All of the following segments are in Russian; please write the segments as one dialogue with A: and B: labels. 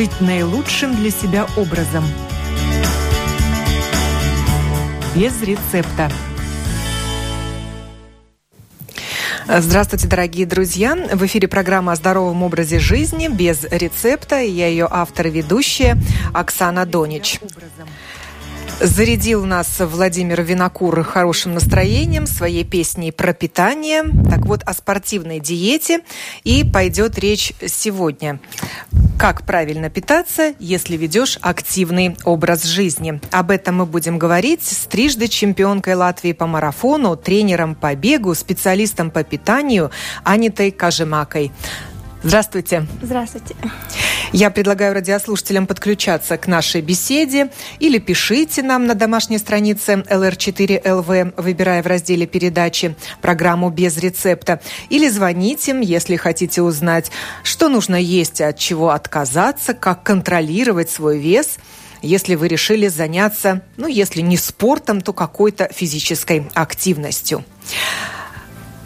A: жить наилучшим для себя образом. Без рецепта. Здравствуйте, дорогие друзья! В эфире программа о здоровом образе жизни без рецепта. Я ее автор и ведущая Оксана Донич. Зарядил нас Владимир Винокур хорошим настроением, своей песней про питание. Так вот, о спортивной диете и пойдет речь сегодня. Как правильно питаться, если ведешь активный образ жизни? Об этом мы будем говорить с трижды чемпионкой Латвии по марафону, тренером по бегу, специалистом по питанию Анитой Кажемакой. Здравствуйте.
B: Здравствуйте.
A: Я предлагаю радиослушателям подключаться к нашей беседе или пишите нам на домашней странице LR4LV, выбирая в разделе передачи программу без рецепта, или звоните, если хотите узнать, что нужно есть, от чего отказаться, как контролировать свой вес – если вы решили заняться, ну, если не спортом, то какой-то физической активностью.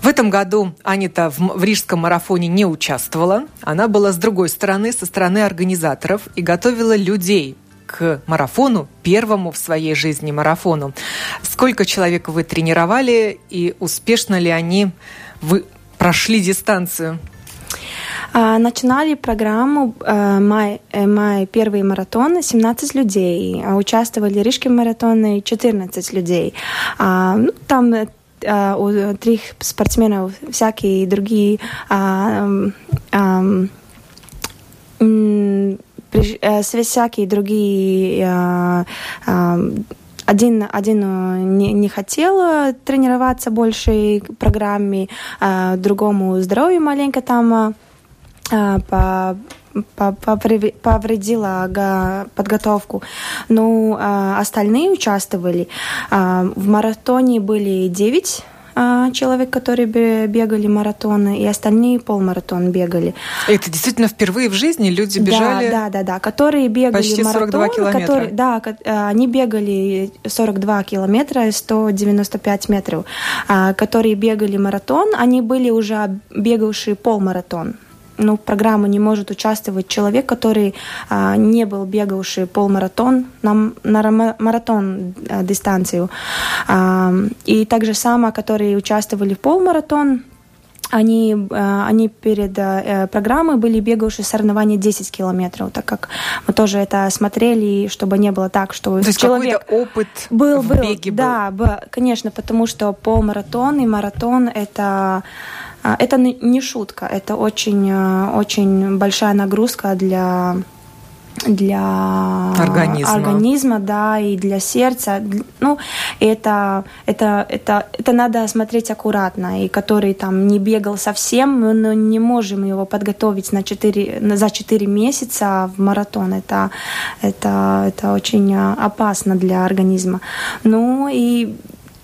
A: В этом году Анита в, в Рижском марафоне не участвовала. Она была с другой стороны, со стороны организаторов и готовила людей к марафону, первому в своей жизни марафону. Сколько человек вы тренировали и успешно ли они вы прошли дистанцию?
B: А, начинали программу э, э, май первый маратон 17 людей, а участвовали в Рижском маратоне 14 людей. А, ну, там а, у трех спортсменов всякие другие а, а, а, всякие другие а, а, один, один не, не хотел тренироваться больше программе, а другому здоровью маленько там а, по повредила подготовку. Но а, остальные участвовали. А, в маратоне были 9 а, человек, которые бегали маратоны, и остальные полмаратон бегали.
A: Это действительно впервые в жизни люди бежали?
B: Да, да, да, да. Которые бегали
A: почти
B: маратон,
A: 42 километра.
B: Которые, да, они бегали 42 километра и 195 метров. Которые бегали маратон, они были уже бегавшие полмаратон ну, в программу не может участвовать человек, который а, не был бегавший полмаратон на, на маратон а, дистанцию. А, и также само, которые участвовали в полмаратон, они, а, они перед а, программой были бегавшие соревнования 10 километров, так как мы тоже это смотрели, чтобы не было так, что
A: То есть
B: человек
A: опыт
B: был,
A: в
B: был,
A: беге был.
B: Да, конечно, потому что полмаратон и маратон это это не шутка, это очень, э, очень большая нагрузка для для
A: организма.
B: организма, да, и для сердца. Ну, это, это, это, это надо смотреть аккуратно. И который там не бегал совсем, мы не можем его подготовить на 4, за 4 месяца в маратон. Это, это, это очень опасно для организма. Ну, и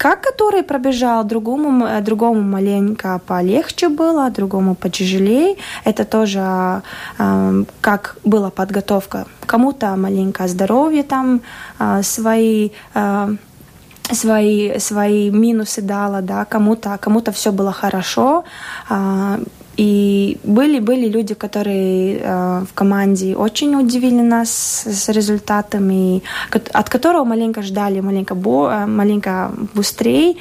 B: как который пробежал, другому, э, другому маленько полегче было, другому потяжелее. Это тоже э, как была подготовка. Кому-то маленько здоровье там, э, свои... Э, свои, свои минусы дала, да, кому-то кому все было хорошо, и были, были люди, которые э, в команде очень удивили нас с результатами, от которого маленько ждали, маленько, бо, э, маленько быстрее.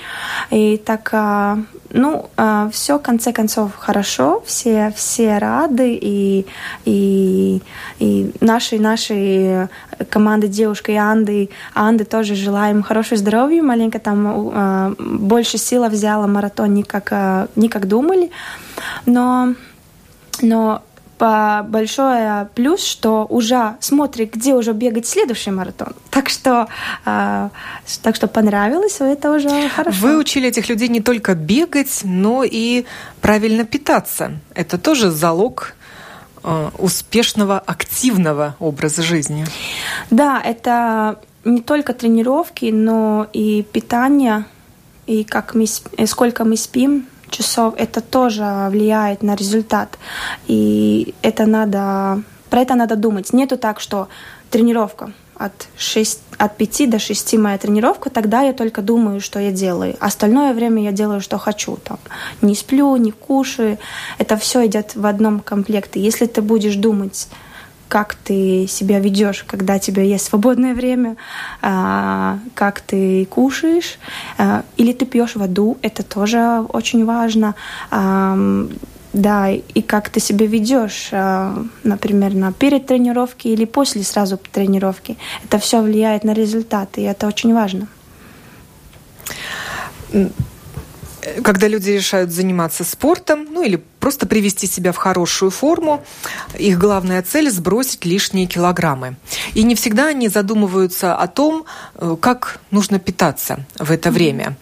B: И так, э, ну, э, все в конце концов хорошо, все, все рады, и, и, и наши, наши команды девушка и Анды, Анды тоже желаем хорошего здоровья, маленько там э, больше сила взяла маратон, не как, э, не как думали. Но, но большой плюс, что уже смотрит, где уже бегать следующий маратон. Так что, э, так что понравилось, это уже хорошо.
A: Вы учили этих людей не только бегать, но и правильно питаться. Это тоже залог э, успешного, активного образа жизни.
B: Да, это не только тренировки, но и питание, и как мы, сколько мы спим, часов, это тоже влияет на результат. И это надо, про это надо думать. Нету так, что тренировка от, 6, от 5 до 6 моя тренировка, тогда я только думаю, что я делаю. Остальное время я делаю, что хочу. Там, не сплю, не кушаю. Это все идет в одном комплекте. Если ты будешь думать как ты себя ведешь, когда у тебя есть свободное время, а, как ты кушаешь, а, или ты пьешь воду, это тоже очень важно. Да, и как ты себя ведешь, например, на перед тренировки или после сразу тренировки. Это все влияет на результаты, и это очень важно
A: когда люди решают заниматься спортом, ну или просто привести себя в хорошую форму, их главная цель – сбросить лишние килограммы. И не всегда они задумываются о том, э, как нужно питаться в это время.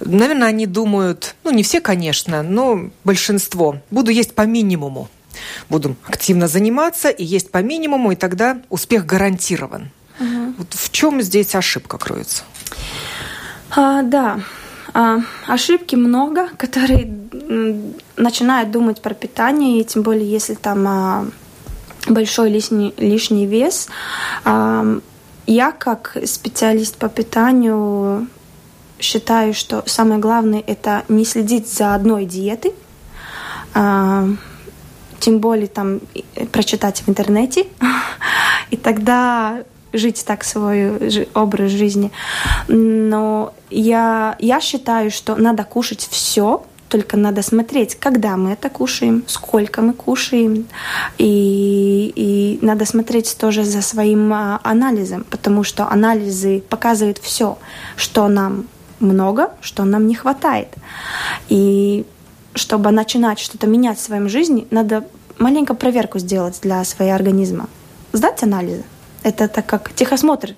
A: Наверное, они думают, ну не все, конечно, но большинство, буду есть по минимуму. Буду активно заниматься и есть по минимуму, и тогда успех гарантирован. Угу. Вот в чем здесь ошибка кроется?
B: А, да, ошибки много, которые начинают думать про питание, и тем более, если там а, большой лишний, лишний вес. А, я как специалист по питанию считаю, что самое главное это не следить за одной диетой, тем более там прочитать в интернете, и тогда жить так свой образ жизни. Но я, я считаю, что надо кушать все, только надо смотреть, когда мы это кушаем, сколько мы кушаем, и, и надо смотреть тоже за своим а, анализом, потому что анализы показывают все, что нам много, что нам не хватает. И чтобы начинать что-то менять в своем жизни, надо маленькую проверку сделать для своего организма. Сдать анализы. Это так как техосмотр.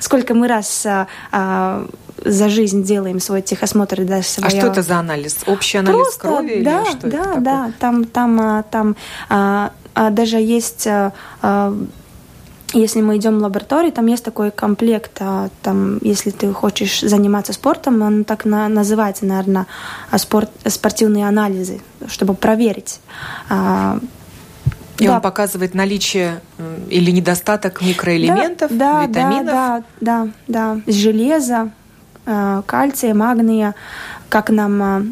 B: Сколько мы раз а, а, за жизнь делаем свой техосмотр. Да,
A: своя... А что это за анализ? Общий анализ Просто, крови?
B: Да,
A: или что
B: да,
A: это
B: да. Там, там, а, там а, а, даже есть... А, а, если мы идем в лабораторию, там есть такой комплект, а, там, если ты хочешь заниматься спортом, он так на, называется, наверное, спорт, спортивные анализы, чтобы проверить а,
A: и да. он показывает наличие или недостаток микроэлементов,
B: да,
A: витаминов.
B: Да, да, да, да. Железа, э, кальция, магния, как нам э,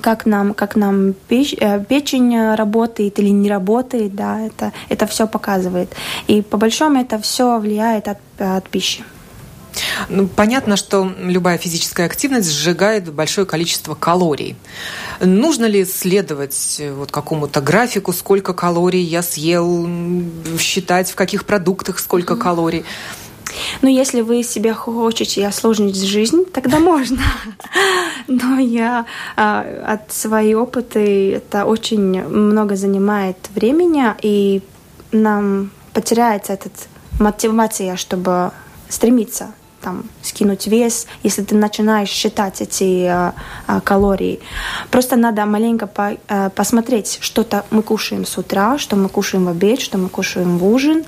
B: как нам, как нам печь, э, печень работает или не работает, да, это, это все показывает. И по большому это все влияет от, от пищи.
A: Ну, понятно, что любая физическая активность сжигает большое количество калорий. Нужно ли следовать э, вот какому-то графику, сколько калорий я съел, считать, в каких продуктах сколько калорий?
B: Ну, если вы себе хотите осложнить жизнь, тогда можно. Но я а, от своей опыта это очень много занимает времени, и нам потеряется эта мотивация, чтобы стремиться там, скинуть вес, если ты начинаешь считать эти э, э, калории. Просто надо маленько по, э, посмотреть, что-то мы кушаем с утра, что мы кушаем в обед, что мы кушаем в ужин.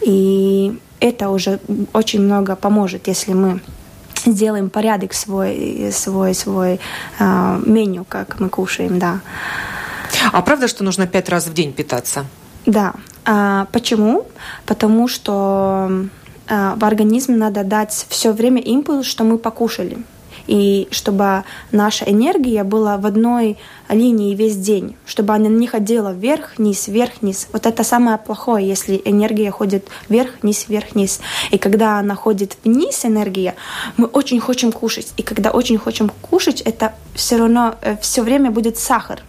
B: И это уже очень много поможет, если мы сделаем порядок свой, свой, свой э, меню, как мы кушаем, да.
A: А правда, что нужно пять раз в день питаться?
B: Да. А, почему? Потому что в организм надо дать все время импульс, что мы покушали. И чтобы наша энергия была в одной линии весь день, чтобы она не ходила вверх, вниз, вверх, вниз. Вот это самое плохое, если энергия ходит вверх, вниз, вверх, вниз. И когда она ходит вниз, энергия, мы очень хотим кушать. И когда очень хотим кушать, это все равно э, все время будет сахар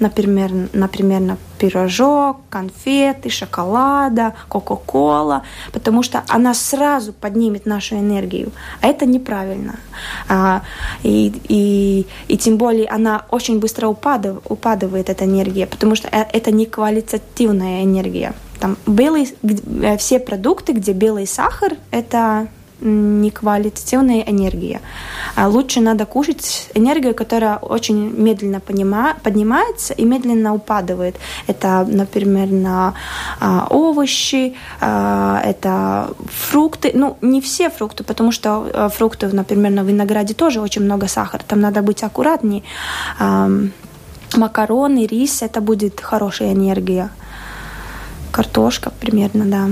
B: например, например, на пирожок, конфеты, шоколада, кока-кола, потому что она сразу поднимет нашу энергию. А это неправильно. А, и, и, и тем более она очень быстро упадав, упадывает, эта энергия, потому что э, это не квалитативная энергия. Там белый, э, все продукты, где белый сахар, это неквалитативная энергия. А лучше надо кушать энергию, которая очень медленно поднимается и медленно упадывает. Это, например, на а, овощи, а, это фрукты. Ну, не все фрукты, потому что фрукты, например, на винограде тоже очень много сахара. Там надо быть аккуратнее. Макароны, рис – это будет хорошая энергия. Картошка примерно, да.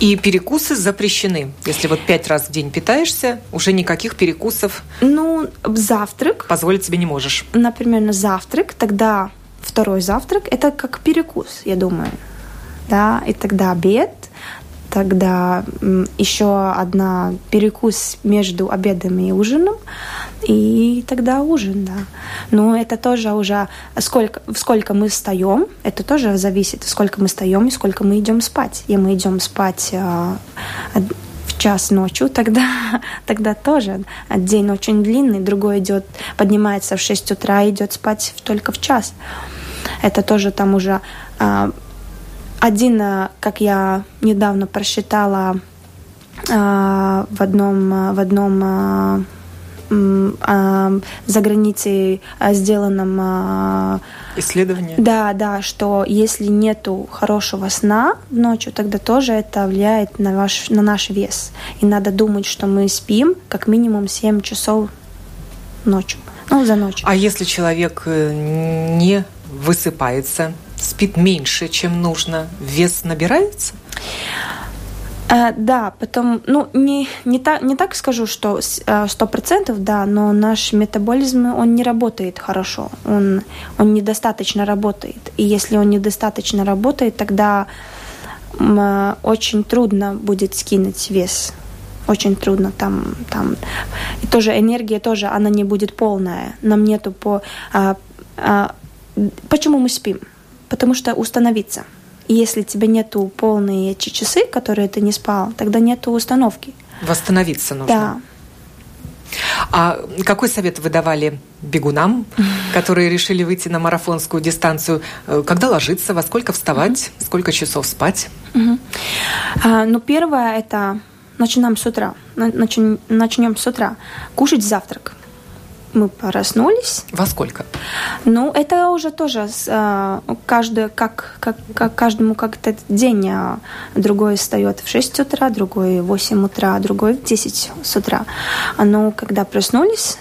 A: И перекусы запрещены. Если вот пять раз в день питаешься, уже никаких перекусов.
B: Ну, завтрак.
A: Позволить себе не можешь.
B: Например, на завтрак, тогда второй завтрак это как перекус, я думаю. да, и тогда обед, тогда еще одна перекус между обедом и ужином, и тогда ужин, да. Но это тоже уже сколько, сколько мы встаем, это тоже зависит, сколько мы встаем и сколько мы идем спать. И мы идем спать э, в час ночью, тогда, тогда тоже день очень длинный, другой идет, поднимается в 6 утра идет спать только в час. Это тоже там уже э, один, э, как я недавно просчитала э, в одном, в одном за границей сделанном
A: исследовании.
B: Да, да, что если нету хорошего сна ночью, тогда тоже это влияет на, ваш, на наш вес. И надо думать, что мы спим как минимум 7 часов ночью. Ну, за ночь.
A: А если человек э, не высыпается, спит меньше, чем нужно, вес набирается?
B: Э, да, потом, ну, не, не, так, не так скажу, что э, сто процентов, да, но наш метаболизм, он не работает хорошо, он, он недостаточно работает. И если он недостаточно работает, тогда э, очень трудно будет скинуть вес. Очень трудно там, там. И тоже энергия тоже, она не будет полная. Нам нету по... А, а, почему мы спим? Потому что установиться – и если тебе нету полные эти часы, которые ты не спал, тогда нету установки.
A: Восстановиться нужно.
B: Да.
A: А какой совет вы давали бегунам, которые решили выйти на марафонскую дистанцию? Э, когда ложиться, во сколько вставать, сколько часов спать?
B: А, ну, первое – это начинаем с утра. Начнем, начнем с утра. Кушать завтрак мы проснулись.
A: Во сколько?
B: Ну, это уже тоже э, каждый, как, как, как каждому как-то день. А другой встает в 6 утра, другой в 8 утра, другой в 10 с утра. А ну, когда проснулись,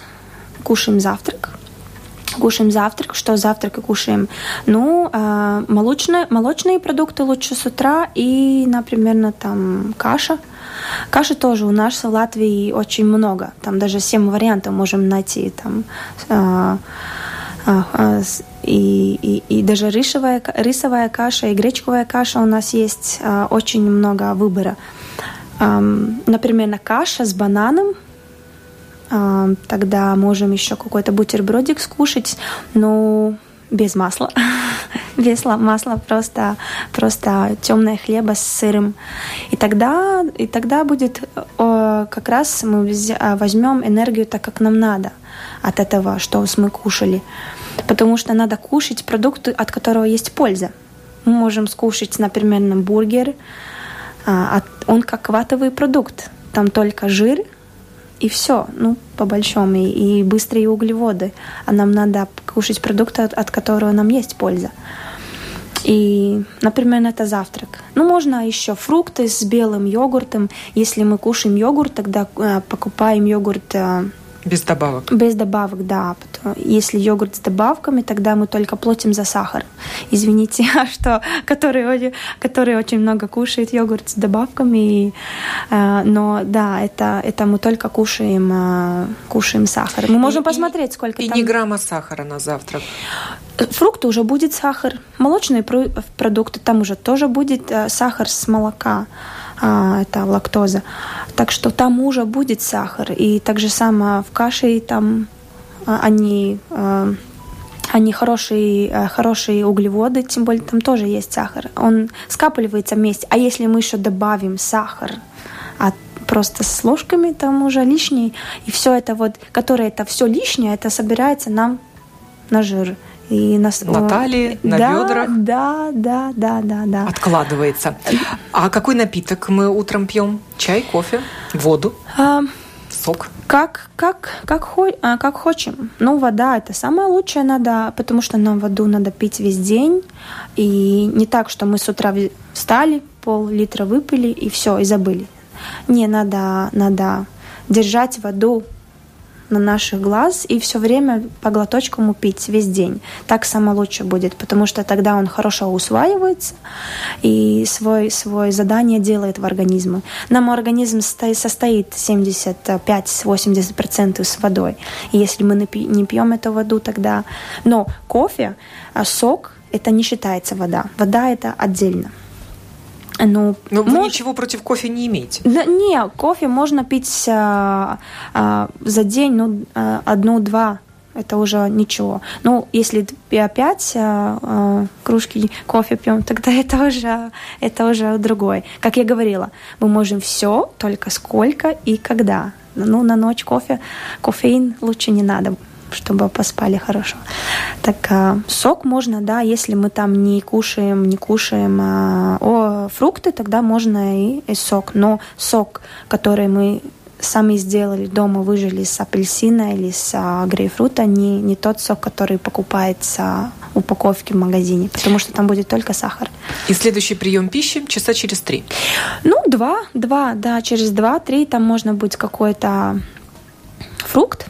B: кушаем завтрак. Кушаем завтрак. Что завтрак и кушаем? Ну, э, молочные, молочные продукты лучше с утра и, например, там каша – Каши тоже у нас в Латвии очень много. Там даже семь вариантов можем найти. Там, а, а, а, и, и, и даже рисовая, рисовая каша и гречковая каша у нас есть а, очень много выбора. А, например, каша с бананом а, тогда можем еще какой-то бутербродик скушать, но без масла. без масла, просто, просто темное хлеба с сыром. И тогда, и тогда будет как раз мы а, возьмем энергию так, как нам надо от этого, что мы кушали. Потому что надо кушать продукты, от которого есть польза. Мы можем скушать, например, бургер, а, он как ватовый продукт. Там только жир – и все, ну, по большому, и, и быстрые углеводы. А нам надо кушать продукты, от, от которого нам есть польза. И, например, это завтрак. Ну, можно еще фрукты с белым йогуртом. Если мы кушаем йогурт, тогда э, покупаем йогурт э,
A: без добавок?
B: Без добавок, да. Если йогурт с добавками, тогда мы только платим за сахар. Извините, а что, который, который очень много кушает йогурт с добавками. Э, но да, это, это мы только кушаем, э, кушаем сахар. Мы можем и, посмотреть, сколько
A: и
B: там...
A: И не грамма сахара на завтрак?
B: Фрукты уже будет сахар. Молочные продукты, там уже тоже будет э, сахар с молока а, это лактоза. Так что там уже будет сахар. И так же само в каше там а, они, а, они хорошие, а, хорошие углеводы, тем более там тоже есть сахар. Он скапливается вместе. А если мы еще добавим сахар, а просто с ложками там уже лишний, и все это вот, которое это все лишнее, это собирается нам на жир.
A: И на, на талии, на
B: да,
A: бедрах.
B: Да, да, да, да, да.
A: Откладывается. А какой напиток мы утром пьем? Чай, кофе, воду? А, сок?
B: Как, как, как, а, как хочем. Ну, вода это самое лучшее надо, потому что нам воду надо пить весь день. И не так, что мы с утра встали, пол-литра выпили и все, и забыли. Не, надо, надо держать воду на наших глаз и все время по глоточкам пить весь день. Так самое лучше будет, потому что тогда он хорошо усваивается и свой, свой задание делает в организме. Нам организм состоит 75-80% с водой. И если мы не пьем эту воду, тогда... Но кофе, а сок, это не считается вода. Вода это отдельно.
A: Ну, Но вы мож... ничего против кофе не имеете?
B: Да, не, кофе можно пить а, а, за день, ну, а, одну-два это уже ничего. Ну, если опять а, а, кружки кофе пьем, тогда это уже, это уже другой. Как я говорила, мы можем все, только сколько и когда. Ну, на ночь кофе, кофеин лучше не надо чтобы поспали хорошо. Так а, сок можно, да, если мы там не кушаем, не кушаем а, о, фрукты, тогда можно и, и сок. Но сок, который мы сами сделали дома, выжили с апельсина или с а, грейпфрута, не, не тот сок, который покупается в упаковке в магазине, потому что там будет только сахар.
A: И следующий прием пищи часа через три?
B: Ну, два, два, да, через два-три там можно быть какой-то фрукт,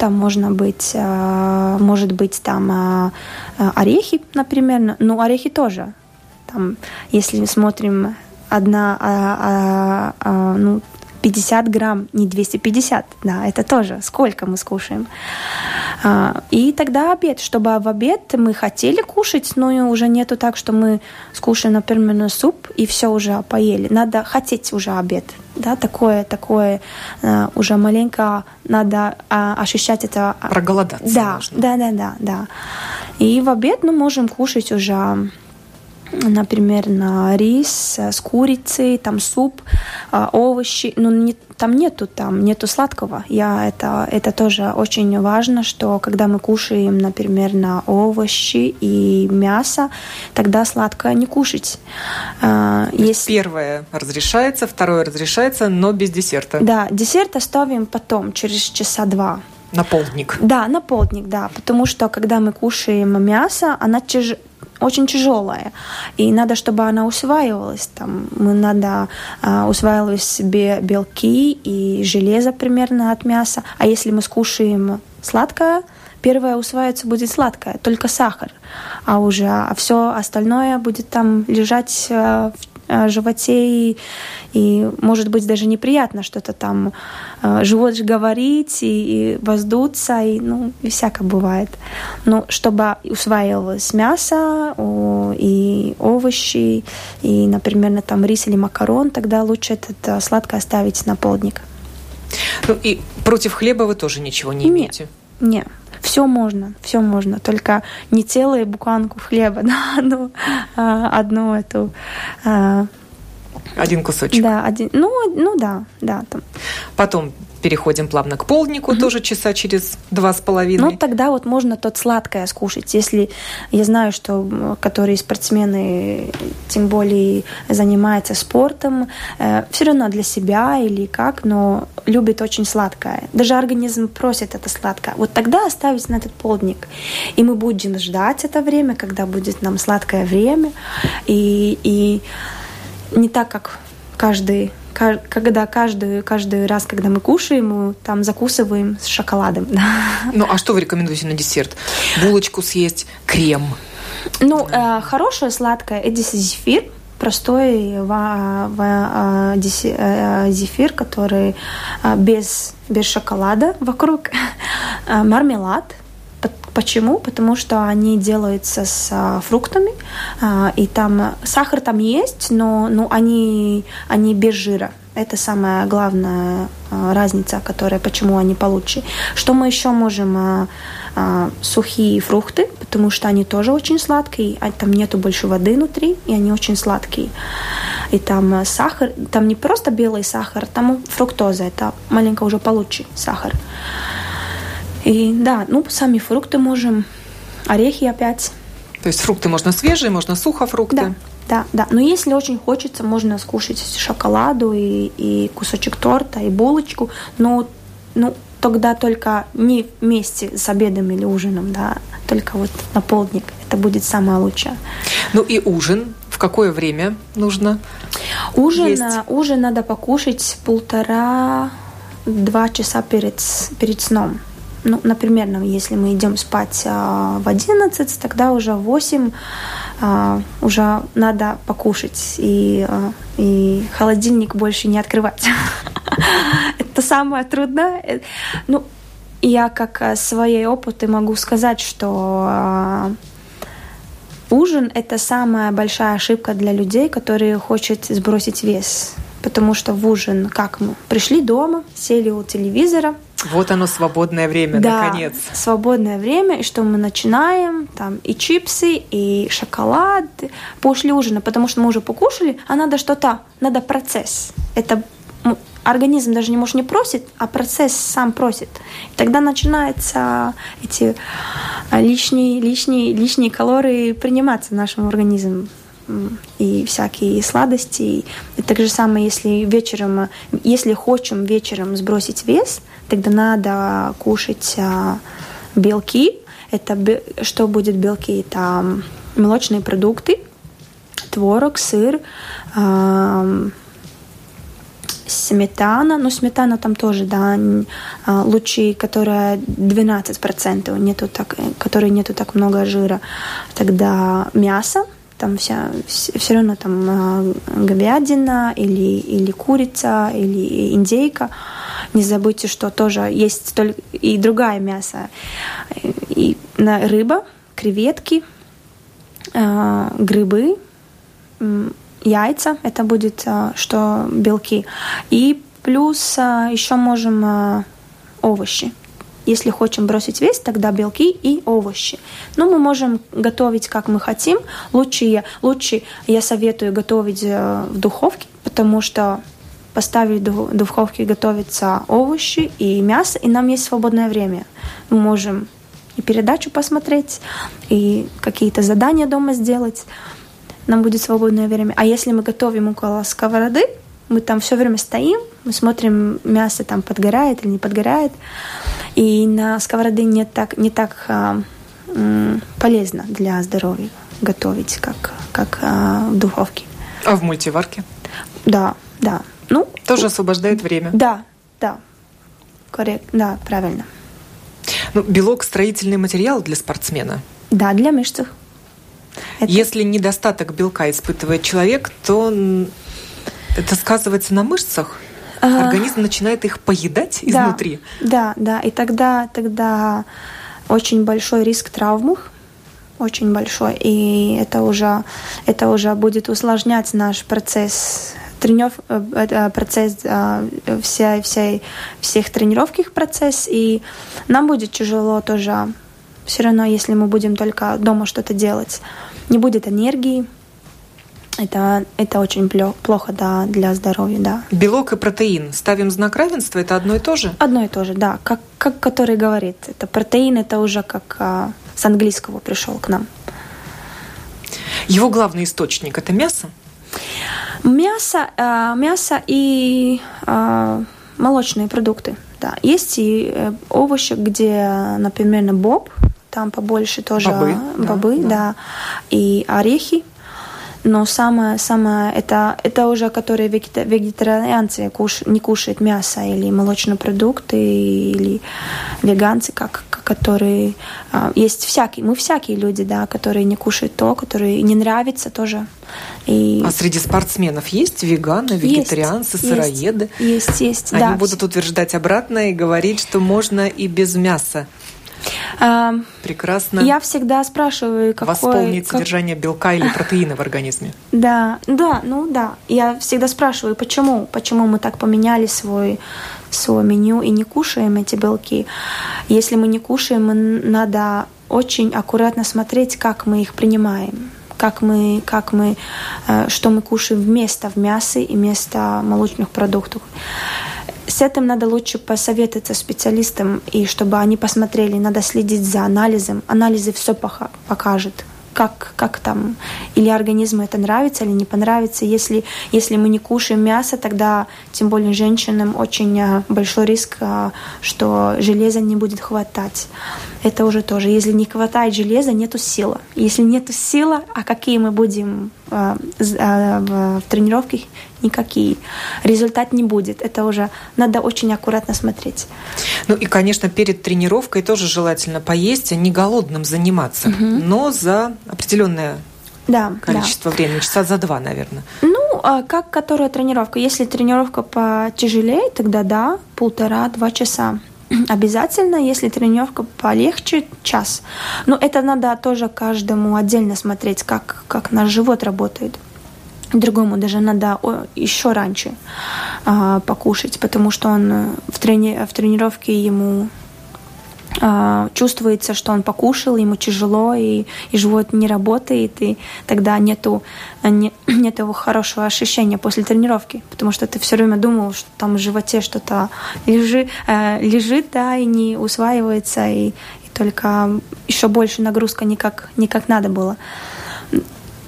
B: там можно быть, а, может быть там а, а, орехи, например, ну орехи тоже. Там, если смотрим одна, а, а, а, ну 50 грамм, не 250, да, это тоже сколько мы скушаем. А, и тогда обед, чтобы в обед мы хотели кушать, но уже нету так, что мы скушаем, например, суп и все уже поели. Надо хотеть уже обед, да, такое, такое а, уже маленько надо а, ощущать это.
A: Проголодаться.
B: Да, можно. да, да, да, да. И в обед мы можем кушать уже например, на рис с курицей, там суп, а, овощи, ну не, там нету там нету сладкого. Я это это тоже очень важно, что когда мы кушаем, например, на овощи и мясо, тогда сладкое не кушать.
A: А, есть... Первое разрешается, второе разрешается, но без десерта.
B: Да, десерт оставим потом, через часа два.
A: На полдник.
B: Да, на полдник, да. Потому что когда мы кушаем мясо, она тяж очень тяжелая. И надо, чтобы она усваивалась. Там, мы надо а, усваивать себе белки и железо примерно от мяса. А если мы скушаем сладкое, первое усваивается будет сладкое, только сахар. А уже а все остальное будет там лежать а, в животе и, и может быть даже неприятно что-то там э, живот говорить и, и воздуться и ну и всякое бывает. Но чтобы усваивалось мясо и овощи и например там рис или макарон тогда лучше это сладкое оставить на полдник.
A: Ну и против хлеба вы тоже ничего не имеете?
B: Нет, нет. Все можно, все можно, только не целую буканку хлеба, да, ну, одну эту а,
A: один кусочек.
B: Да, один, ну, ну да, да. Там.
A: Потом переходим плавно к полднику, угу. тоже часа через два с половиной.
B: Ну, тогда вот можно тот сладкое скушать. Если я знаю, что которые спортсмены, тем более занимаются спортом, э, все равно для себя или как, но любят очень сладкое. Даже организм просит это сладкое. Вот тогда оставить на этот полдник. И мы будем ждать это время, когда будет нам сладкое время. И, и не так, как каждый когда каждый, каждый раз, когда мы кушаем, мы там закусываем с шоколадом.
A: Ну, а что вы рекомендуете на десерт? Булочку съесть, крем?
B: Ну, э, хорошее сладкое – это зефир, простой ва, ва, э, э, зефир, который э, без, без шоколада вокруг, мармелад, Почему? Потому что они делаются с а, фруктами, а, и там сахар там есть, но ну, они, они без жира. Это самая главная а, разница, которая, почему они получше. Что мы еще можем? Сухие фрукты, потому что они тоже очень сладкие, а там нету больше воды внутри, и они очень сладкие. И там сахар, там не просто белый сахар, там фруктоза, это маленько уже получше сахар. И да, ну, сами фрукты можем, орехи опять.
A: То есть фрукты можно свежие, можно сухофрукты?
B: Да, да, да. Но если очень хочется, можно скушать шоколаду и, и кусочек торта, и булочку. Но ну, тогда только не вместе с обедом или ужином, да, только вот на полдник. Это будет самое лучшее.
A: Ну и ужин в какое время нужно?
B: Ужин, есть? ужин надо покушать полтора-два часа перед, перед сном ну, например, если мы идем спать а, в 11, тогда уже в 8 а, уже надо покушать и, а, и холодильник больше не открывать. Это самое трудное. Э, ну, я как своей опыты могу сказать, что Ужин – это самая большая ошибка для людей, которые хотят сбросить вес. Потому что в ужин, как мы пришли дома, сели у телевизора.
A: Вот оно, свободное время,
B: да,
A: наконец.
B: свободное время, и что мы начинаем, там и чипсы, и шоколад после ужина, потому что мы уже покушали, а надо что-то, надо процесс. Это организм даже не может не просит, а процесс сам просит. И тогда начинаются эти а, лишние, лишние, лишние калории приниматься нашим организмом и всякие сладости. И так же самое, если вечером, если хочем вечером сбросить вес, тогда надо кушать а, белки. Это что будет белки? Это молочные продукты, творог, сыр, сметана, но сметана там тоже, да, а, лучи, которая 12%, нету так, которой нету так много жира. Тогда мясо, там вся, все равно там а, говядина или, или курица, или индейка. Не забудьте, что тоже есть только и другая мясо. И рыба, креветки, а, грибы, яйца, это будет а, что белки. И плюс а, еще можем овощи. Если хотим бросить вес, тогда белки и овощи. Но мы можем готовить, как мы хотим. Лучше лучше я советую готовить э, в духовке, потому что поставить в духовке готовятся овощи и мясо, и нам есть свободное время. Мы можем и передачу посмотреть, и какие-то задания дома сделать нам будет свободное время. А если мы готовим около сковороды, мы там все время стоим, мы смотрим, мясо там подгорает или не подгорает. И на сковороде не так, не так а, м, полезно для здоровья готовить, как, как а, в духовке.
A: А в мультиварке?
B: Да, да. Ну,
A: Тоже освобождает время?
B: Да, да. Коррект, да, правильно.
A: Ну, белок – строительный материал для спортсмена?
B: Да, для мышц.
A: Это... Если недостаток белка испытывает человек, то это сказывается на мышцах? А... Организм начинает их поедать
B: да,
A: изнутри?
B: Да, да. И тогда, тогда очень большой риск травм, очень большой. И это уже, это уже будет усложнять наш процесс тренеров, э, э, процесс вся, вся, всех тренировки процесс, и нам будет тяжело тоже все равно, если мы будем только дома что-то делать, не будет энергии. Это, это очень плохо да, для здоровья, да.
A: Белок и протеин. Ставим знак равенства, это одно и то же?
B: Одно и то же, да. Как, как который говорит. Это протеин, это уже как а, с английского пришел к нам.
A: Его главный источник это мясо?
B: Мясо, а, мясо и а, молочные продукты. Да. Есть и э, овощи, где, например, боб, там побольше тоже
A: бобы,
B: бобы да, да. да, и орехи. Но самое, самое это, это уже которые вегетарианцы куш, не кушают мясо или молочные продукты, или веганцы, как, которые... А, есть всякие, мы всякие люди, да, которые не кушают то, которые не нравится тоже.
A: И... А среди спортсменов есть веганы, вегетарианцы, есть, сыроеды?
B: Есть, есть,
A: Они
B: да.
A: будут утверждать обратно и говорить, что можно и без мяса. А, Прекрасно.
B: Я всегда спрашиваю, какое...
A: Восполнить как... содержание белка или протеина в организме.
B: Да, да, ну да. Я всегда спрашиваю, почему, почему мы так поменяли свой, свое меню и не кушаем эти белки. Если мы не кушаем, надо очень аккуратно смотреть, как мы их принимаем как мы, как мы, э, что мы кушаем вместо в мясе и вместо молочных продуктов. С этим надо лучше посоветоваться специалистам, и чтобы они посмотрели, надо следить за анализом. Анализы все покажут, как, как там, или организму это нравится или не понравится. Если, если мы не кушаем мясо, тогда тем более женщинам очень а, большой риск, а, что железа не будет хватать. Это уже тоже. Если не хватает железа, нету силы. Если нету силы, а какие мы будем а, в тренировках, никакие. Результат не будет. Это уже надо очень аккуратно смотреть.
A: Ну и, конечно, перед тренировкой тоже желательно поесть, а не голодным заниматься, угу. но за определенное да, количество да. времени, часа за два, наверное.
B: Ну, а как которая тренировка? Если тренировка потяжелее, тогда да, полтора-два часа. обязательно, если тренировка полегче, час. Но это надо тоже каждому отдельно смотреть, как, как наш живот работает. Другому даже надо еще раньше а, покушать, потому что он в, трени в тренировке ему чувствуется, что он покушал, ему тяжело, и, и живот не работает, и тогда нету, не, нет его хорошего ощущения после тренировки, потому что ты все время думал, что там в животе что-то лежи, э, лежит, да, и не усваивается, и, и только еще больше нагрузка никак, никак надо было.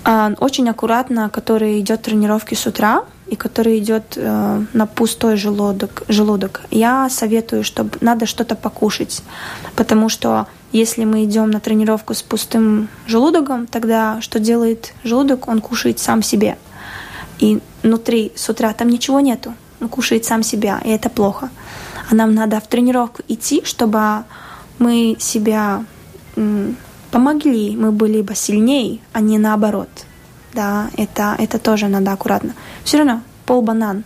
B: А, очень аккуратно, который идет тренировки с утра, и который идет э, на пустой желудок, желудок, я советую, чтобы надо что-то покушать, потому что если мы идем на тренировку с пустым желудоком, тогда что делает желудок? Он кушает сам себе. И внутри с утра там ничего нету. Он кушает сам себя, и это плохо. А нам надо в тренировку идти, чтобы мы себя помогли, мы были бы сильнее, а не наоборот да, это, это тоже надо аккуратно. Все равно пол банан.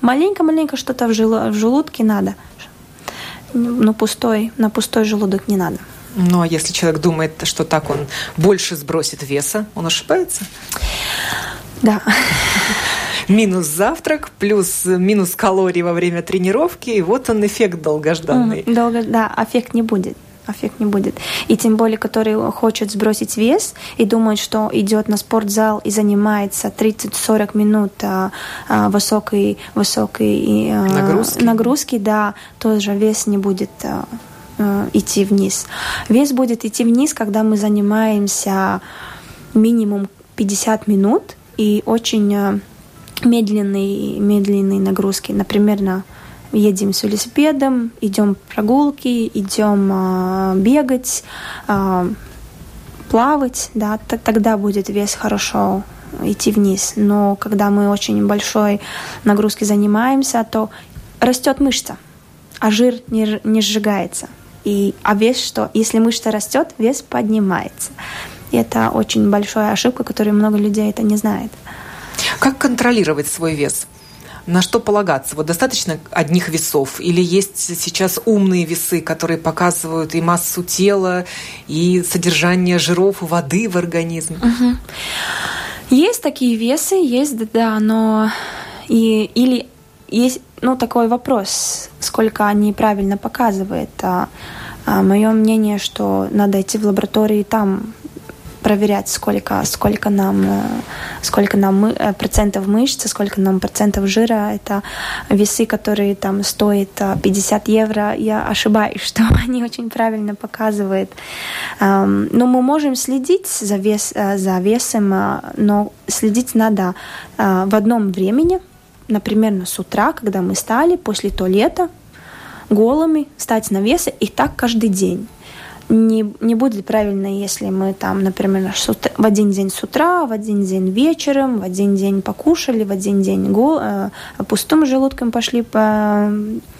B: Маленько-маленько что-то в, жел, в желудке надо. Но пустой, на пустой желудок не надо.
A: Ну, а если человек думает, что так он больше сбросит веса, он ошибается?
B: Да.
A: Минус завтрак, плюс минус калорий во время тренировки, и вот он эффект долгожданный.
B: Долго, да, эффект не будет эффект не будет. И тем более, который хочет сбросить вес и думает, что идет на спортзал и занимается 30-40 минут а, а, высокой, высокой а, нагрузки. нагрузки, да, тоже вес не будет а, а, идти вниз. Вес будет идти вниз, когда мы занимаемся минимум 50 минут и очень а, медленные, медленные нагрузки, например, на едем с велосипедом, идем прогулки, идем э, бегать, э, плавать, да, тогда будет вес хорошо идти вниз. Но когда мы очень большой нагрузки занимаемся, то растет мышца, а жир не, не сжигается. И, а вес что? Если мышца растет, вес поднимается. И это очень большая ошибка, которую много людей это не знает.
A: Как контролировать свой вес? На что полагаться? Вот достаточно одних весов? Или есть сейчас умные весы, которые показывают и массу тела, и содержание жиров, и воды в организме?
B: Есть такие весы, есть, да, но и, или есть ну, такой вопрос, сколько они правильно показывают. А, а мое мнение, что надо идти в лаборатории там проверять, сколько, сколько нам, э, сколько нам э, процентов мышц, сколько нам процентов жира. Это весы, которые там стоят 50 евро. Я ошибаюсь, что они очень правильно показывают. Но мы можем следить за, вес, э, за весом, но следить надо в одном времени, например, с утра, когда мы стали, после туалета, голыми, стать на весы, и так каждый день не, не будет правильно, если мы там, например, в один день с утра, в один день вечером, в один день покушали, в один день гол, э, пустым желудком пошли по...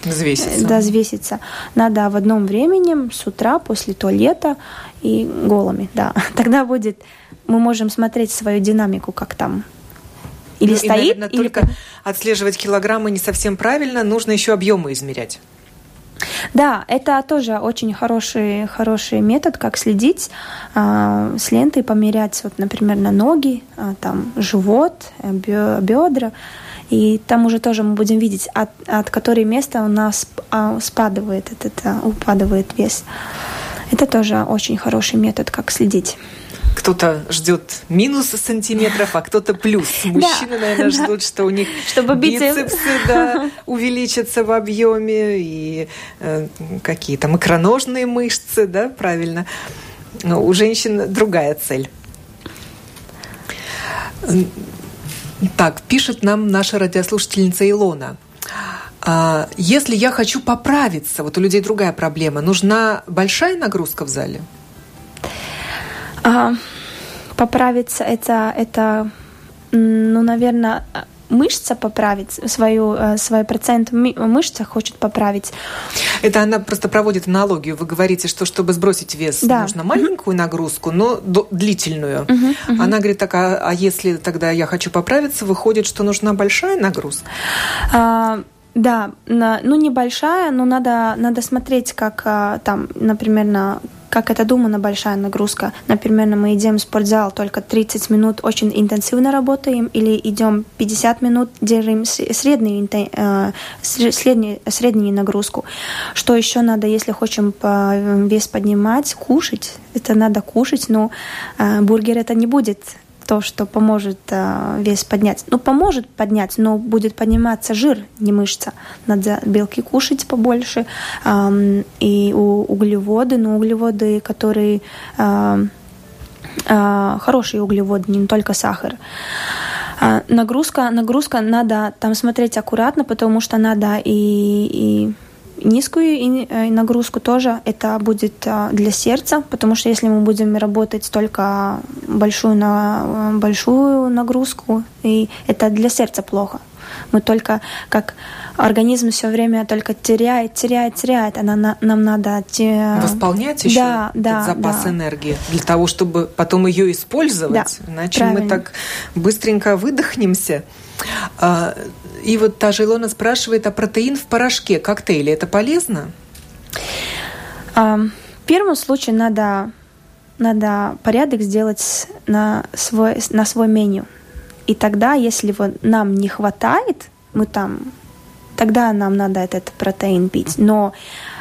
A: Взвеситься.
B: Да, взвеситься. Надо в одном времени, с утра, после туалета и голыми, да. Тогда будет, мы можем смотреть свою динамику, как там или ну, стоит, и, наверное,
A: или... только отслеживать килограммы не совсем правильно, нужно еще объемы измерять.
B: Да, это тоже очень хороший, хороший метод, как следить э, с лентой, померять, вот, например, на ноги, э, там, живот, бедра. И там уже тоже мы будем видеть, от, от которой места у нас а, спадывает этот, упадывает вес. Это тоже очень хороший метод, как следить
A: кто-то ждет минус сантиметров, а кто-то плюс. Мужчины, да, наверное, да. ждут, что у них Чтобы бицепсы да, увеличатся в объеме и э, какие-то икроножные мышцы, да, правильно. Но у женщин другая цель. Так, пишет нам наша радиослушательница Илона. А, если я хочу поправиться, вот у людей другая проблема, нужна большая нагрузка в зале?
B: А, поправиться это, это, ну, наверное, мышца поправить, свою, э, свой процент мышца хочет поправить.
A: Это она просто проводит аналогию. Вы говорите, что чтобы сбросить вес, да. нужно маленькую угу. нагрузку, но длительную. Угу, угу. Она говорит так, а, а если тогда я хочу поправиться, выходит, что нужна большая нагрузка?
B: А, Да, ну небольшая, но надо, надо смотреть, как а, там, например, на как это думана большая нагрузка. Например, мы идем в спортзал только 30 минут, очень интенсивно работаем, или идем 50 минут, держим среднюю, э, среднюю, среднюю нагрузку. Что еще надо, если хотим вес поднимать, кушать. Это надо кушать, но э, бургер это не будет то, что поможет э, вес поднять. Ну, поможет поднять, но будет подниматься жир, не мышца. Надо белки кушать побольше. И углеводы, но углеводы, которые э, э, хорошие углеводы, не только сахар. Э, нагрузка, нагрузка надо там смотреть аккуратно, потому что надо и, и низкую э, нагрузку тоже это будет э, для сердца, потому что если мы будем работать только большую на э, большую нагрузку, и это для сердца плохо. Мы только как организм все время только теряет, теряет, теряет. Она, нам надо
A: те... восполнять еще да, этот да, запас да. энергии для того, чтобы потом ее использовать. Да, Иначе правильно. мы так быстренько выдохнемся. И вот та же Илона спрашивает, а протеин в порошке, коктейле, это полезно?
B: А, в первом случае надо, надо порядок сделать на свой, на свой меню. И тогда, если вот нам не хватает, мы там, тогда нам надо этот протеин пить. Но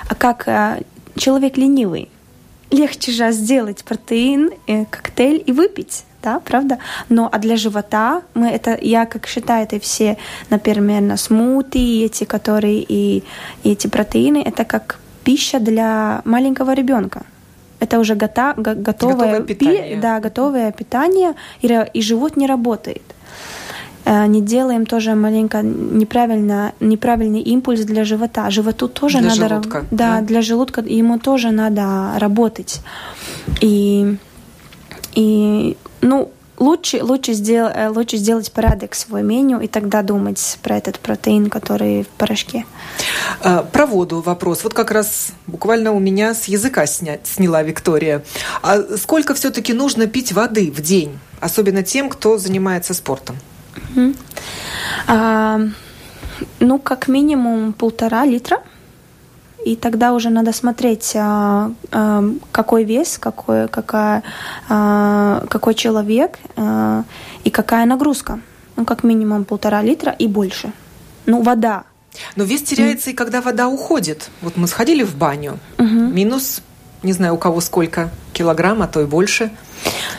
B: а как а, человек ленивый, легче же сделать протеин, э, коктейль и выпить да, правда? Но а для живота мы это, я как считаю, это все, например, на смути, эти, которые и, и эти протеины, это как пища для маленького ребенка. Это уже гота, готовое, готовое питание. Пи, да, готовое питание, и, и живот не работает э, не делаем тоже маленько неправильно, неправильный импульс для живота. Животу тоже
A: для
B: надо...
A: Желудка,
B: да, да, для желудка ему тоже надо работать. И, и ну, лучше, лучше, сдел, э, лучше сделать порядок свой меню и тогда думать про этот протеин, который в порошке.
A: А, про воду вопрос. Вот как раз буквально у меня с языка снять, сняла Виктория. А сколько все-таки нужно пить воды в день, особенно тем, кто занимается спортом?
B: А, ну, как минимум полтора литра и тогда уже надо смотреть, а, а, какой вес, какой, какая, а, какой человек и какая нагрузка. Ну, как минимум полтора литра и больше. Ну, вода.
A: Но вес теряется mm. и когда вода уходит. Вот мы сходили в баню, угу. минус, не знаю, у кого сколько килограмм, а то и больше.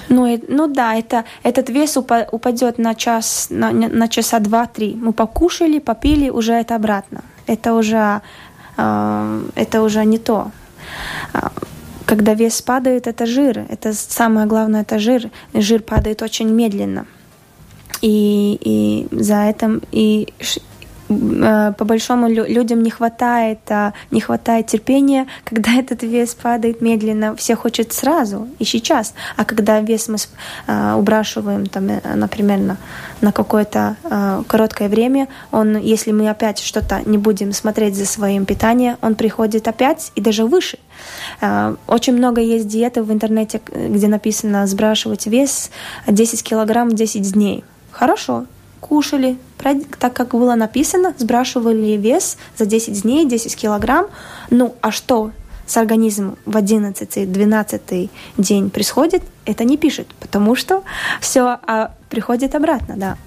B: Ну, ну да, это, этот вес упадет на час, на, на часа два-три. Мы покушали, попили, уже это обратно. Это уже это уже не то. А, когда вес падает, это жир. Это самое главное, это жир. Жир падает очень медленно. И, и за это и Э, по большому людям не хватает, а, не хватает терпения, когда этот вес падает медленно. Все хочет сразу и сейчас. А когда вес мы а, убрашиваем, там, э, например, на, на какое-то короткое время, он, если мы опять что-то не будем смотреть за своим питанием, он приходит опять и даже выше. Очень много есть диеты в интернете, где написано сбрасывать вес 10 килограмм 10 дней. Хорошо, кушали, так как было написано, сбрасывали вес за 10 дней, 10 килограмм. Ну, а что с организмом в 11-12 день происходит, это не пишет, потому что все а, приходит обратно, да.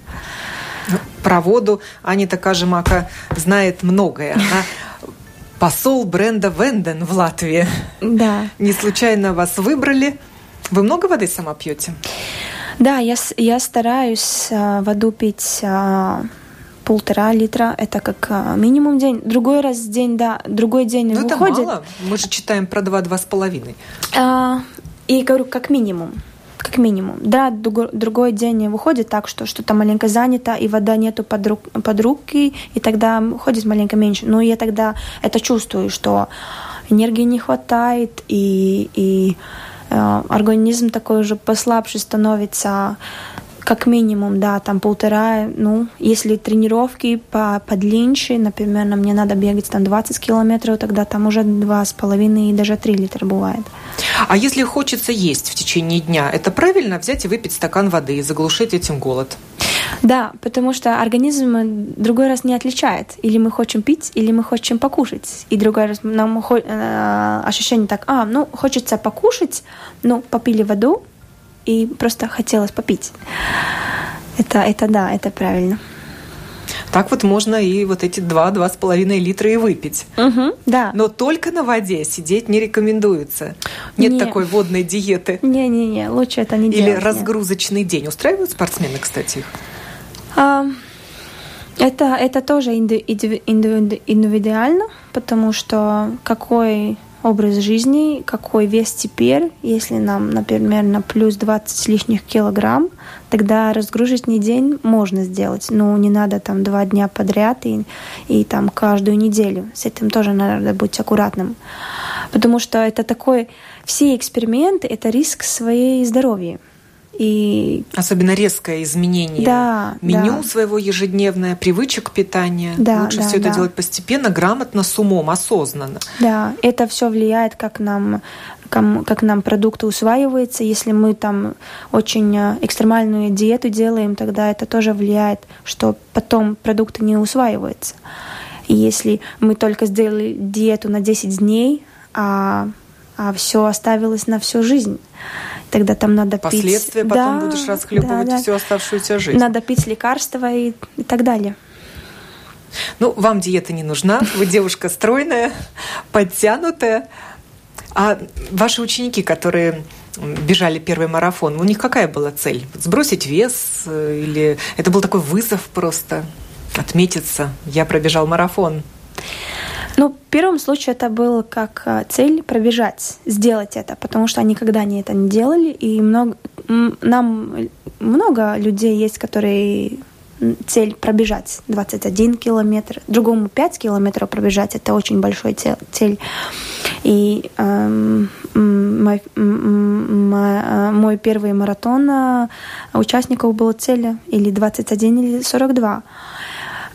A: Про воду Анита Кажемака знает многое. Она посол бренда Венден в Латвии.
B: Да.
A: Не случайно вас выбрали. Вы много воды сама пьете?
B: Да, я, я стараюсь а, воду пить а, полтора литра, это как а, минимум день. Другой раз день, да, другой день
A: Но
B: выходит.
A: это мало, мы же читаем про два-два с половиной.
B: И говорю, как минимум. Как минимум. Да, другой день выходит так, что что-то маленько занято, и вода нету под, рук, под руки, и тогда ходит маленько меньше. Но я тогда это чувствую, что энергии не хватает, и, и организм такой уже послабше становится, как минимум, да, там полтора, ну, если тренировки по, подлиннее, например, мне надо бегать там 20 километров, тогда там уже два с половиной и даже три литра бывает.
A: А если хочется есть в течение дня, это правильно взять и выпить стакан воды и заглушить этим голод?
B: Да, потому что организм другой раз не отличает. Или мы хотим пить, или мы хотим покушать. И другой раз нам э, ощущение так, а, ну, хочется покушать, ну, попили воду, и просто хотелось попить. Это, это да, это правильно.
A: Так вот можно и вот эти 2-2,5 литра и выпить.
B: Угу, да.
A: Но только на воде сидеть не рекомендуется. Нет не. такой водной диеты.
B: Не-не-не, лучше это не
A: Или
B: делать.
A: Или разгрузочный день. Устраивают спортсмены, кстати, их?
B: Это, это тоже индивидуально, потому что какой образ жизни, какой вес теперь, если нам, например, на плюс 20 с лишних килограмм, тогда разгрузочный день можно сделать, но не надо там два дня подряд и, и там каждую неделю. С этим тоже надо быть аккуратным, потому что это такой, все эксперименты — это риск своей здоровья.
A: И... Особенно резкое изменение
B: да,
A: меню
B: да.
A: своего ежедневное, привычек питания.
B: Да,
A: Лучше
B: да,
A: все
B: да.
A: это делать постепенно, грамотно, с умом, осознанно.
B: Да, это все влияет, как нам, как нам продукты усваиваются. Если мы там очень э, экстремальную диету делаем, тогда это тоже влияет, что потом продукты не усваиваются. И если мы только сделали диету на 10 дней, а, а все оставилось на всю жизнь, тогда там надо
A: Последствия
B: пить...
A: потом
B: да,
A: будешь расхлебывать
B: да, да.
A: всю оставшуюся жизнь.
B: Надо пить лекарства и, и так далее.
A: Ну, вам диета не нужна, вы девушка стройная, подтянутая. А ваши ученики, которые бежали первый марафон, у них какая была цель? Сбросить вес э, или это был такой вызов просто отметиться? Я пробежал марафон.
B: Ну, в первом случае это было как э, цель пробежать, сделать это, потому что они никогда не это не делали, и много, нам много людей есть, которые цель пробежать 21 километр, другому 5 километров пробежать, это очень большой цель. И эм, мой, мой первый маратон э, участников было цель или 21, или 42.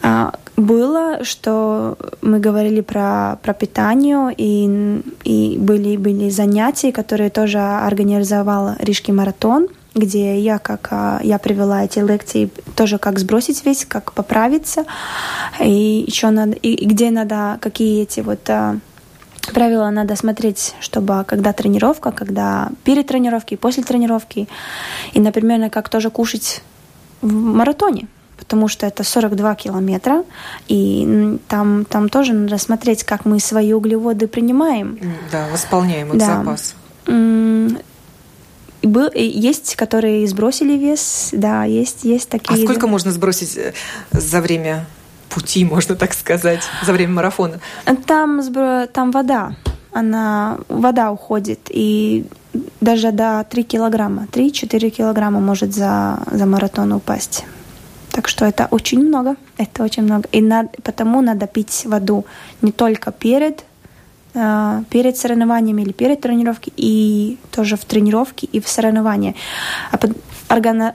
B: А, было, что мы говорили про, про питание, и, и были, были занятия, которые тоже организовал Рижский маратон, где я как а, я привела эти лекции тоже как сбросить вес, как поправиться, и еще надо, и где надо какие эти вот а, правила надо смотреть, чтобы когда тренировка, когда перед тренировкой, после тренировки, и, например, как тоже кушать в маратоне потому что это 42 километра, и там, там тоже надо смотреть, как мы свои углеводы принимаем.
A: Да, восполняем их да. запас.
B: Был, есть, которые сбросили вес, да, есть, есть такие.
A: А сколько можно сбросить э, за время пути, можно так сказать, за время марафона?
B: Там, там вода, она, вода уходит, и даже до 3 килограмма, 3-4 килограмма может за, за маратон упасть. Так что это очень много, это очень много. И надо, потому надо пить воду не только перед э, перед соревнованиями или перед тренировкой, и тоже в тренировке и в соревновании. А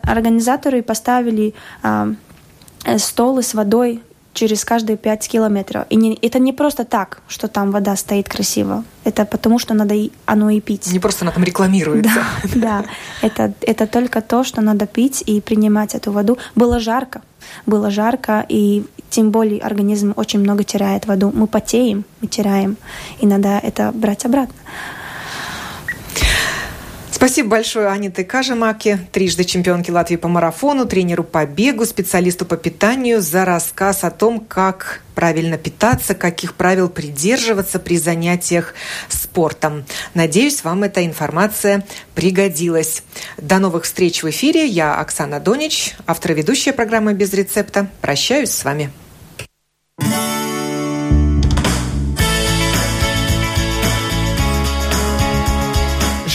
B: организаторы поставили э, столы с водой через каждые 5 километров. И не, это не просто так, что там вода стоит красиво. Это потому, что надо и, оно и пить.
A: Не просто она там рекламируется.
B: Да, да. Это, это только то, что надо пить и принимать эту воду. Было жарко. Было жарко, и тем более организм очень много теряет воду. Мы потеем, мы теряем, и надо это брать обратно.
A: Спасибо большое Аните Кажемаке, трижды чемпионке Латвии по марафону, тренеру по бегу, специалисту по питанию за рассказ о том, как правильно питаться, каких правил придерживаться при занятиях спортом. Надеюсь, вам эта информация пригодилась. До новых встреч в эфире. Я Оксана Донич, автор ведущая программы «Без рецепта». Прощаюсь с вами.